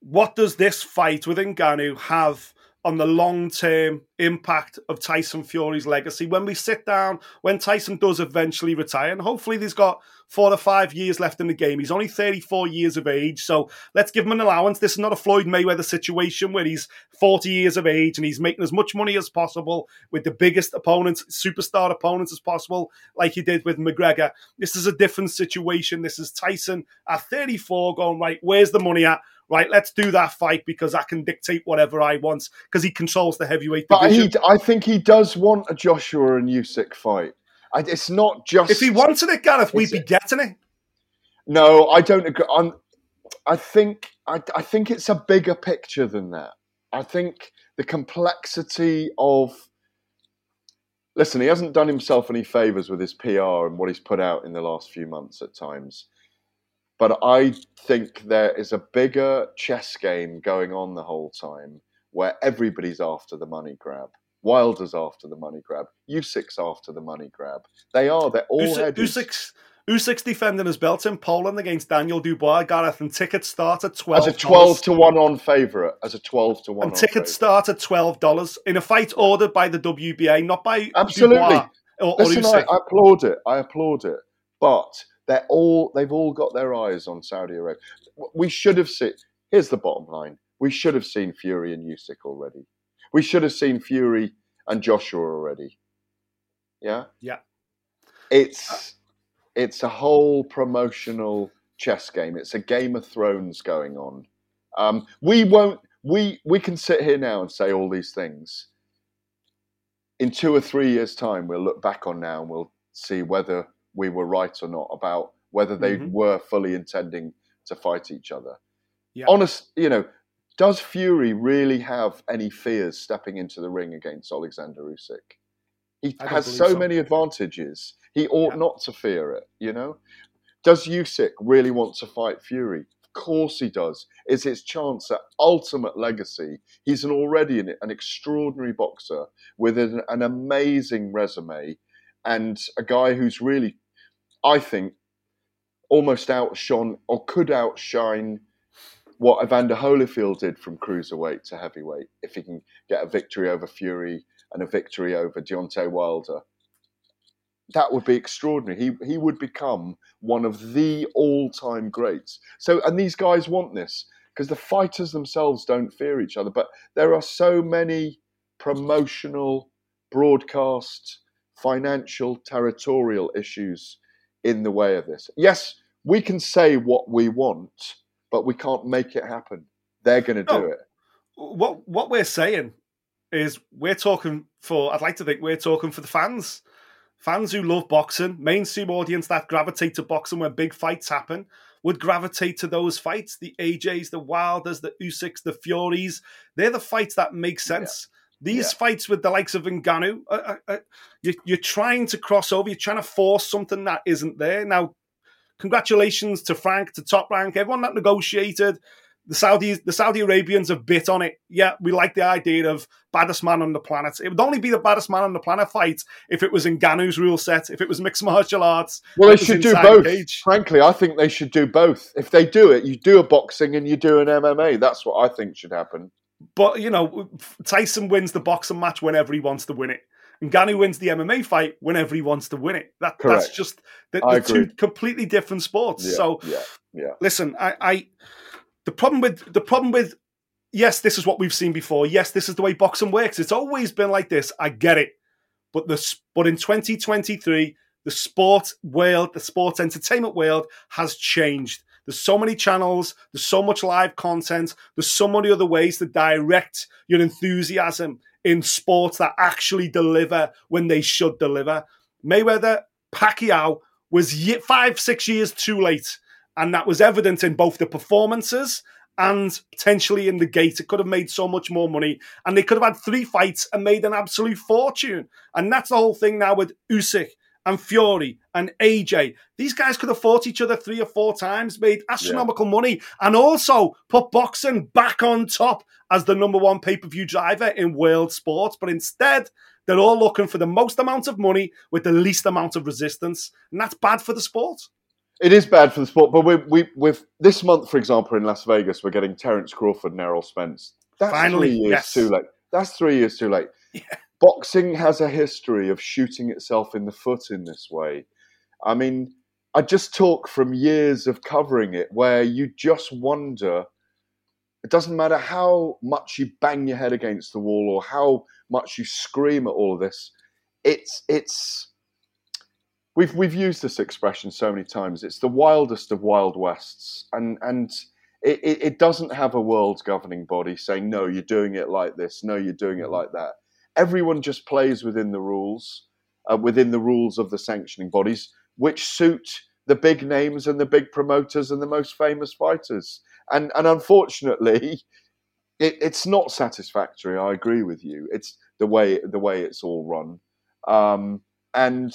what does this fight with Ngannou have on the long term impact of Tyson Fury's legacy when we sit down, when Tyson does eventually retire, and hopefully he's got four or five years left in the game. He's only 34 years of age, so let's give him an allowance. This is not a Floyd Mayweather situation where he's 40 years of age and he's making as much money as possible with the biggest opponents, superstar opponents as possible, like he did with McGregor. This is a different situation. This is Tyson at 34 going, right, where's the money at? Right, let's do that fight because I can dictate whatever I want because he controls the heavyweight But division. he, I think he does want a Joshua and Usyk fight. I, it's not just if he wanted it, Gareth, we'd be getting it. No, I don't agree. I'm, I think I, I think it's a bigger picture than that. I think the complexity of listen, he hasn't done himself any favors with his PR and what he's put out in the last few months at times. But I think there is a bigger chess game going on the whole time where everybody's after the money grab. Wilder's after the money grab. Usyk's after the money grab. They are. They're all Usyk, headed. Usyk's, Usyk's defending his belt in Poland against Daniel Dubois, Gareth, and tickets start at twelve. as a twelve to one on favourite. As a twelve to one. and on tickets start at twelve dollars in a fight ordered by the WBA, not by Absolutely. Dubois or, or Listen, I, Usyk. I applaud it. I applaud it. But they're all they've all got their eyes on Saudi Arabia. We should have seen. Here's the bottom line: we should have seen Fury and Usyk already. We should have seen Fury and Joshua already. Yeah. Yeah. it's it's a whole promotional chess game. It's a Game of Thrones going on. Um, we won't. We we can sit here now and say all these things. In two or three years' time, we'll look back on now and we'll see whether we were right or not about whether they Mhm. were fully intending to fight each other. Yeah. Honest, you know, does Fury really have any fears stepping into the ring against Alexander Usyk? He has so, so. many advantages. He ought not to fear it. You know, does Usyk really want to fight Fury? Of course he does. It's his chance at ultimate legacy. He's an already an, an extraordinary boxer with an, an amazing resume, and a guy who's really, I think, almost outshone or could outshine what Evander Holyfield did from cruiserweight to heavyweight if he can get a victory over Fury and a victory over Deontay Wilder. That would be extraordinary. He he would become one of the all-time greats. So and these guys want this because the fighters themselves don't fear each other, but there are so many promotional, broadcast, financial, territorial issues in the way of this. Yes, we can say what we want, but we can't make it happen. They're going to do No. it. what what we're saying is we're talking for I'd like to think we're talking for the fans. Fans who love boxing, mainstream audience that gravitate to boxing when big fights happen, would gravitate to those fights. The AJs, the Wilders, the Usyks, the Furies. They're the fights that make sense. These fights with the likes of Ngannou, uh, uh, uh, you, you're trying to cross over. You're trying to force something that isn't there. Now, congratulations to Frank, to Top Rank, everyone that negotiated. The Saudis, the Saudi Arabians have bit on it. Yeah, we like the idea of baddest man on the planet. It would only be the baddest man on the planet fight if it was in Ngannou's rule set, if it was mixed martial arts. Well, they should do both. cage. Frankly, I think they should do both. If they do it, you do a boxing and you do an MMA. That's what I think should happen. But you know, Tyson wins the boxing match whenever he wants to win it. And Ngannou wins the MMA fight whenever he wants to win it. That, that's just the, the two completely different sports. Yeah, so yeah, yeah. listen, I, I the problem with the problem with yes, this is what we've seen before. Yes, this is the way boxing works. It's always been like this. I get it. But the but in 2023, the sport world, the sports entertainment world has changed. There's so many channels, there's so much live content, there's so many other ways to direct your enthusiasm in sports that actually deliver when they should deliver. Mayweather, Pacquiao was five, six years too late. And that was evident in both the performances and potentially in the gate. It could have made so much more money. And they could have had three fights and made an absolute fortune. And that's the whole thing now with Usyk and Fury and AJ. These guys could have fought each other three or four times, made astronomical money, and also put boxing back on top as the number one pay per view driver in world sports. But instead, they're all looking for the most amount of money with the least amount of resistance. And that's bad for the sport. It is bad for the sport, but we we with this month, for example, in Las Vegas, we're getting Terence Crawford and Errol Spence. That's Finally, three years yes. too late. That's three years too late. Boxing has a history of shooting itself in the foot in this way. I mean, I just talk from years of covering it, where you just wonder. It doesn't matter how much you bang your head against the wall or how much you scream at all of this. It's it's we've we've used this expression so many times. It's the wildest of wild wests, and and it, it, it doesn't have a world governing body saying no, you're doing it like this, no, you're doing it mm-hmm. like that. Everyone just plays within the rules, uh, within the rules of the sanctioning bodies, which suit the big names and the big promoters and the most famous fighters. And and unfortunately, it, it's not satisfactory. I agree with you. It's the way the way it's all run, um, and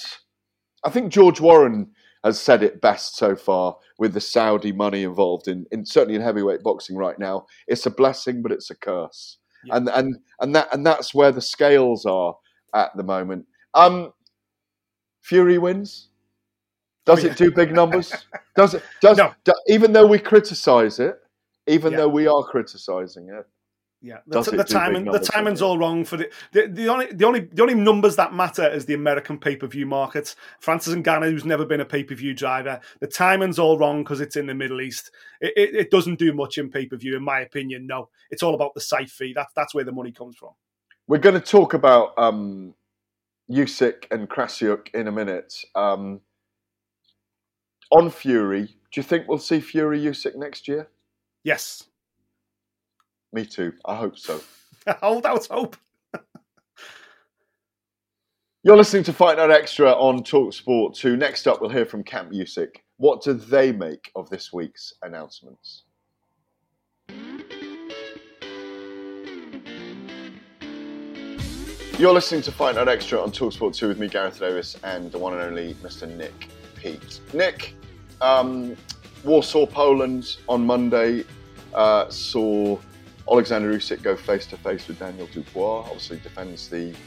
I think George Warren has said it best so far with the Saudi money involved in, in certainly in heavyweight boxing right now. It's a blessing, but it's a curse, and and and that and that's where the scales are at the moment. Um, Fury wins. Does yeah. it do big numbers? does it? Does do- even though we criticise it, even Yeah. though we are criticising it, Yeah, the, the timing, the timing's all wrong for the, the the only the only the only numbers that matter is the American pay per view market. Francis Ngannou, who's never been a pay per view driver, the timing's all wrong because it's in the Middle East. It, it, it doesn't do much in pay per view, in my opinion. No, it's all about the site fee. That's that's where the money comes from. We're going to talk about um, Usyk and Krassyuk in a minute. Um, on Fury, do you think we'll see Fury Usyk next year? Yes. Me too. I hope so. Hold out hope. You're listening to Fight Night Extra on Talk Sport 2. Next up, we'll hear from Camp Usyk. What do they make of this week's announcements? You're listening to Fight Night Extra on Talksport 2 with me, Gareth Davies, and the one and only Mr. Nick Peet. Nick, um, Warsaw, Poland on Monday uh, saw Alexander Usyk go face to face with Daniel Dubois. Obviously, defends the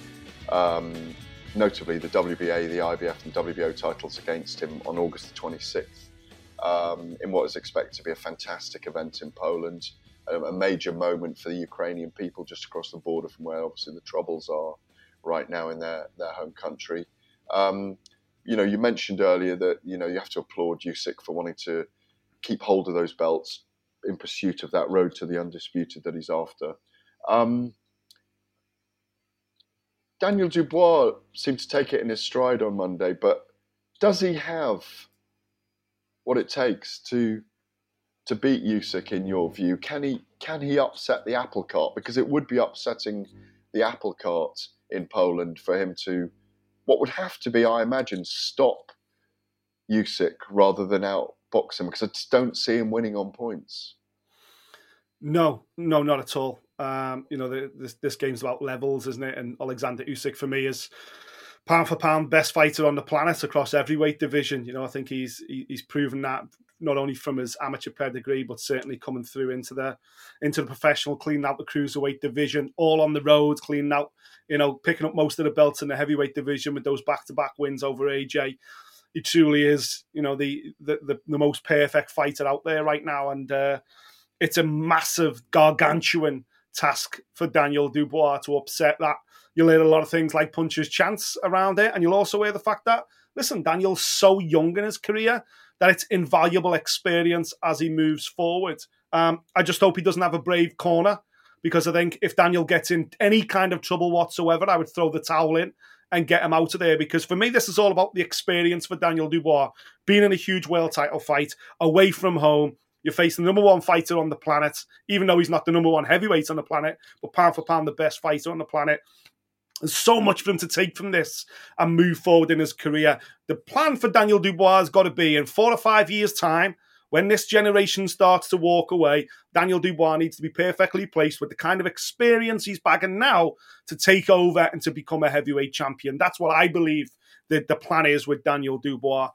um, notably the WBA, the IBF, and WBO titles against him on August the 26th um, in what is expected to be a fantastic event in Poland. A, a major moment for the Ukrainian people just across the border from where obviously the troubles are right now in their, their home country. Um, you know, you mentioned earlier that you know you have to applaud Usyk for wanting to keep hold of those belts in pursuit of that road to the undisputed that he's after. Um, Daniel Dubois seemed to take it in his stride on Monday, but does he have what it takes to to beat Usyk in your view? Can he can he upset the apple cart? Because it would be upsetting the apple cart in Poland for him to what would have to be, I imagine, stop Usyk rather than outbox him because I just don't see him winning on points. No, no, not at all. Um, you know, the, this this game's about levels, isn't it? And Alexander Usyk for me is pound for pound best fighter on the planet across every weight division. You know, I think he's he's proven that not only from his amateur pedigree, but certainly coming through into the into the professional, cleaning out the cruiserweight division, all on the road, cleaning out, you know, picking up most of the belts in the heavyweight division with those back to back wins over AJ. He truly is, you know, the, the the, the most perfect fighter out there right now, and uh, it's a massive, gargantuan task for Daniel Dubois to upset that. You'll hear a lot of things like puncher's chance around it, and you'll also hear the fact that listen, Daniel's so young in his career that it's invaluable experience as he moves forward. Um, I just hope he doesn't have a brave corner because I think if Daniel gets in any kind of trouble whatsoever, I would throw the towel in and get him out of there. Because for me, this is all about the experience for Daniel Dubois being in a huge world title fight away from home. You're facing the number one fighter on the planet, even though he's not the number one heavyweight on the planet, but pound for pound, the best fighter on the planet. There's so much for him to take from this and move forward in his career. The plan for Daniel Dubois has got to be in four or five years' time, when this generation starts to walk away, Daniel Dubois needs to be perfectly placed with the kind of experience he's bagging now to take over and to become a heavyweight champion. That's what I believe that the plan is with Daniel Dubois.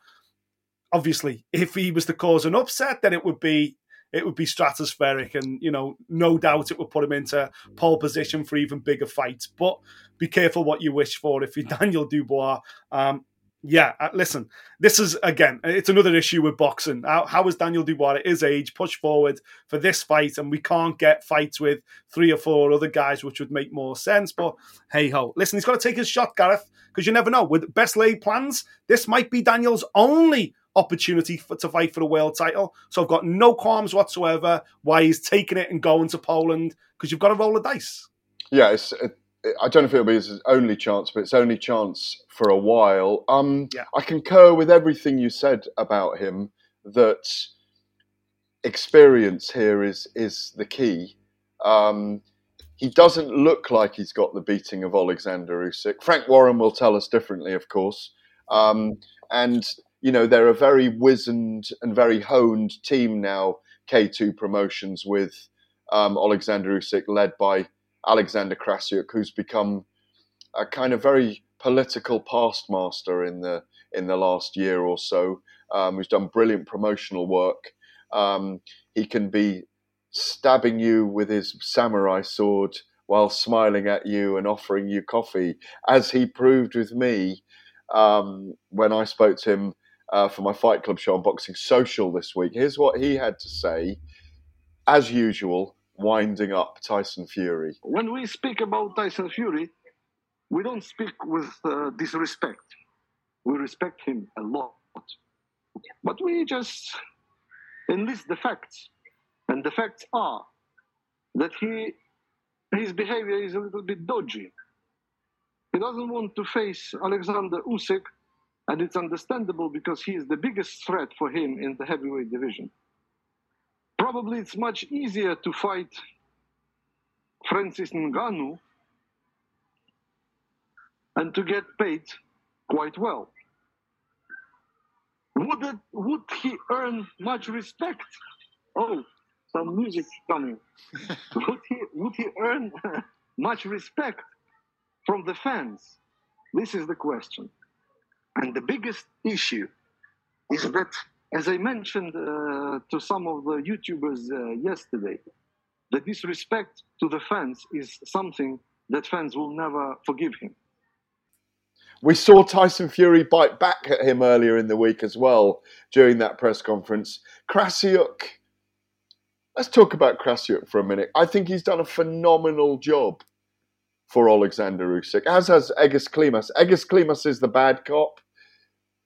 Obviously, if he was to cause an upset, then it would be it would be stratospheric and you know no doubt it would put him into pole position for even bigger fights but be careful what you wish for if you're daniel dubois um, yeah, uh, listen, this is again, it's another issue with boxing. How, how is Daniel Dubois at his age pushed forward for this fight, and we can't get fights with three or four other guys, which would make more sense. But hey ho, listen, he's got to take his shot, Gareth, because you never know. With best laid plans, this might be Daniel's only opportunity for, to fight for the world title. So I've got no qualms whatsoever why he's taking it and going to Poland because you've got to roll the dice. Yeah, it's, it, I don't know if it'll be his only chance, but it's only chance for a while. Um, yeah. I concur with everything you said about him. That experience here is is the key. Um, he doesn't look like he's got the beating of Alexander Usyk. Frank Warren will tell us differently, of course. Um, and you know they're a very wizened and very honed team now. K2 Promotions with um, Alexander Usyk, led by Alexander Krassyuk, who's become a kind of very political past master in the in the last year or so. Um, who's done brilliant promotional work. Um, he can be stabbing you with his samurai sword while smiling at you and offering you coffee, as he proved with me um, when I spoke to him uh, for my Fight Club show on Boxing Social this week. Here's what he had to say, as usual, winding up Tyson Fury. When we speak about Tyson Fury, we don't speak with uh, disrespect. We respect him a lot. But we just enlist the facts. And the facts are that he his behavior is a little bit dodgy. He doesn't want to face Alexander Usyk, and it's understandable because he is the biggest threat for him in the heavyweight division. Probably it's much easier to fight Francis Ngannou and to get paid quite well. Would, it, would he earn much respect? Oh, some music coming. would, he, would he earn much respect from the fans? This is the question. And the biggest issue is that, as I mentioned uh, to some of the YouTubers uh, yesterday, the disrespect to the fans is something that fans will never forgive him. We saw Tyson Fury bite back at him earlier in the week as well during that press conference. Krassyuk, let's talk about Krassyuk for a minute. I think he's done a phenomenal job for Alexander Usyk, as has Egis Klimas. Egis Klimas is the bad cop.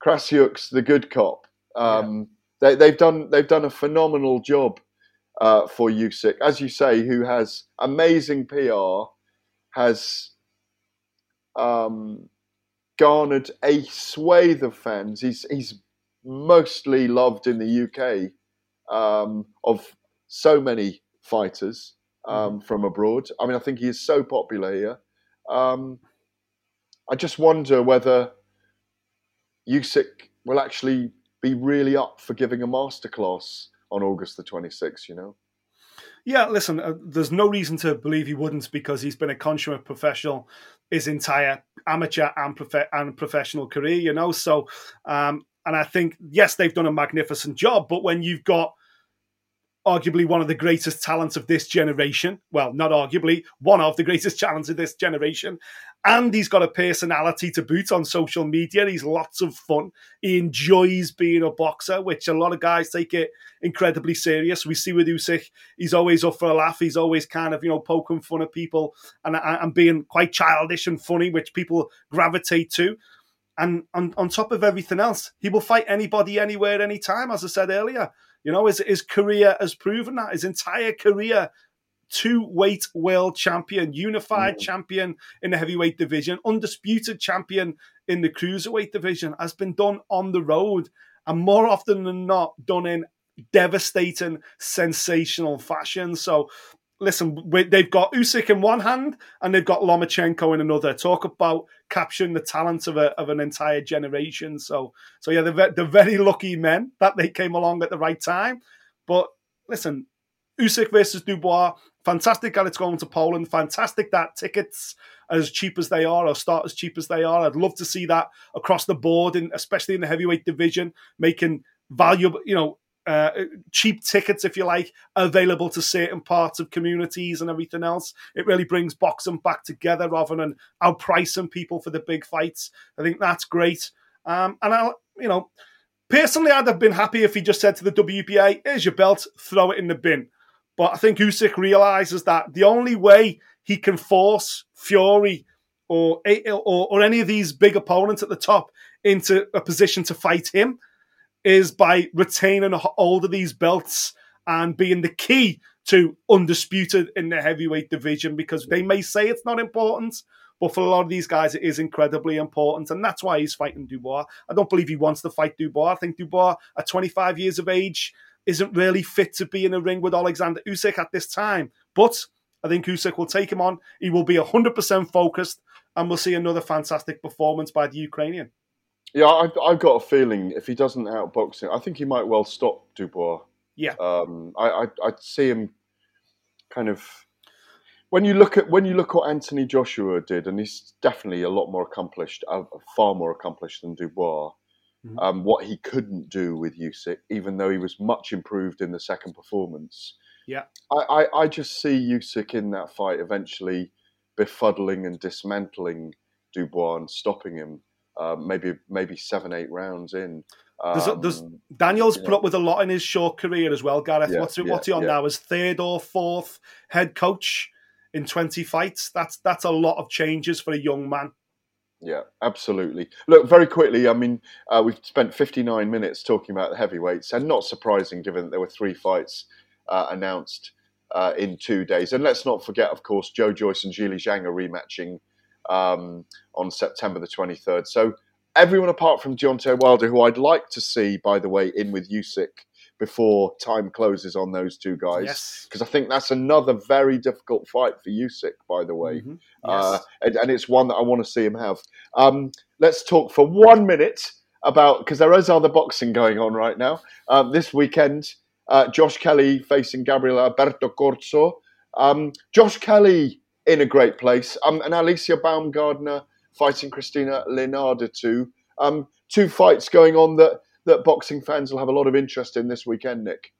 Krassyuk's the good cop. Um, yeah. they, have done they've done a phenomenal job uh, for Usyk, as you say, who has amazing PR, has um, garnered a swathe of fans. He's he's mostly loved in the UK um, of so many fighters um, mm. from abroad. I mean, I think he is so popular here. Um, I just wonder whether Usyk will actually be really up for giving a masterclass on August the 26th, you know? Yeah, listen, uh, there's no reason to believe he wouldn't because he's been a consummate professional his entire amateur and, prof- and professional career, you know? So, um, and I think, yes, they've done a magnificent job, but when you've got arguably one of the greatest talents of this generation. Well, not arguably, one of the greatest talents of this generation. And he's got a personality to boot on social media. He's lots of fun. He enjoys being a boxer, which a lot of guys take it incredibly serious. We see with Usyk, he's always up for a laugh. He's always kind of, you know, poking fun at people and, and being quite childish and funny, which people gravitate to. And on, on top of everything else, he will fight anybody, anywhere, anytime, as I said earlier. You know, his, his career has proven that. His entire career, two weight world champion, unified mm. champion in the heavyweight division, undisputed champion in the cruiserweight division, has been done on the road. And more often than not, done in devastating, sensational fashion. So listen, they've got Usyk in one hand and they've got Lomachenko in another. Talk about capturing the talent of, a, of an entire generation. So, so yeah, they're, they're very lucky men that they came along at the right time. But listen, Usyk versus Dubois, fantastic that it's going to Poland. Fantastic that tickets as cheap as they are or start as cheap as they are. I'd love to see that across the board, and especially in the heavyweight division, making valuable, you know, uh, cheap tickets, if you like, available to certain parts of communities and everything else. It really brings boxing back together rather than outpricing people for the big fights. I think that's great. Um, and I, you know, personally, I'd have been happy if he just said to the WBA, "Here's your belt, throw it in the bin." But I think Usyk realizes that the only way he can force Fury or, or or any of these big opponents at the top into a position to fight him is by retaining hold of these belts and being the key to undisputed in the heavyweight division because they may say it's not important, but for a lot of these guys, it is incredibly important. And that's why he's fighting Dubois. I don't believe he wants to fight Dubois. I think Dubois, at 25 years of age, isn't really fit to be in a ring with Alexander Usyk at this time. But I think Usyk will take him on. He will be 100% focused, and we'll see another fantastic performance by the Ukrainian. Yeah, I've, I've got a feeling if he doesn't outbox him, I think he might well stop Dubois. Yeah. Um, I, I I see him kind of when you look at when you look what Anthony Joshua did, and he's definitely a lot more accomplished, uh, far more accomplished than Dubois. Mm-hmm. Um, what he couldn't do with Usyk, even though he was much improved in the second performance. Yeah, I, I, I just see Usyk in that fight eventually befuddling and dismantling Dubois and stopping him uh, maybe maybe seven eight rounds in. Um, there's, there's, Daniel's put know. up with a lot in his short career as well, Gareth. Yeah, what's, yeah, what's he on yeah. now? As third or fourth head coach in 20 fights. That's that's a lot of changes for a young man. Yeah, absolutely. Look, very quickly, I mean, uh, we've spent 59 minutes talking about the heavyweights, and not surprising given that there were three fights uh, announced uh, in two days. And let's not forget, of course, Joe Joyce and Zhilei Zhang are rematching um, on September the 23rd. So everyone apart from Deontay Wilder, who I'd like to see, by the way, in with Usyk before time closes on those two guys, Yes. because I think that's another very difficult fight for Usyk, by the way, Mhm. uh, Yes. and, and it's one that I want to see him have. Um, let's talk for one minute about because there is other boxing going on right now. Um, this weekend, uh, Josh Kelly facing Gabriel Alberto Corzo. Um, Josh Kelly in a great place, um, and Alycia Baumgardner fighting Christina Linardatou too. Um, two fights going on that that boxing fans will have a lot of interest in this weekend. Nick.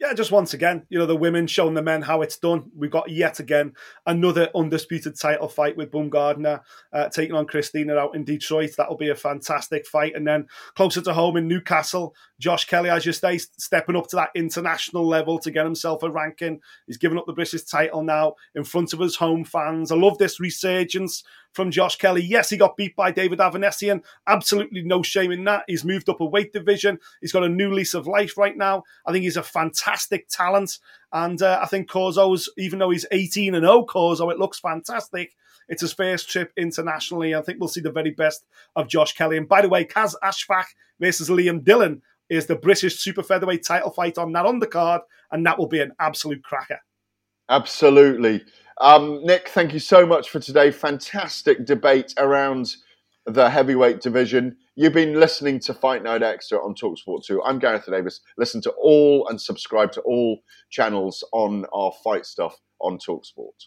Yeah, just once again, you know, the women showing the men how it's done. We've got yet again another undisputed title fight with Baumgardner uh, taking on Christina out in Detroit. That'll be a fantastic fight. And then closer to home in Newcastle, Josh Kelly, as you say, stepping up to that international level to get himself a ranking. He's given up the British title now in front of his home fans. I love this resurgence from Josh Kelly. Yes, he got beat by David Avanesyan. Absolutely no shame in that. He's moved up a weight division. He's got a new lease of life right now. I think he's a fantastic talent. And uh, I think Corzo's, even though he's 18 and 0 Corzo, it looks fantastic. It's his first trip internationally. I think we'll see the very best of Josh Kelly. And by the way, Qais Ashfaq versus Liam Dillon is the British super featherweight title fight on that undercard, and that will be an absolute cracker. Absolutely. Um, Nick, thank you so much for today. Fantastic debate around the heavyweight division. You've been listening to Fight Night Extra on Talksport 2. I'm Gareth Davies. Listen to all and subscribe to all channels on our fight stuff on Talksport.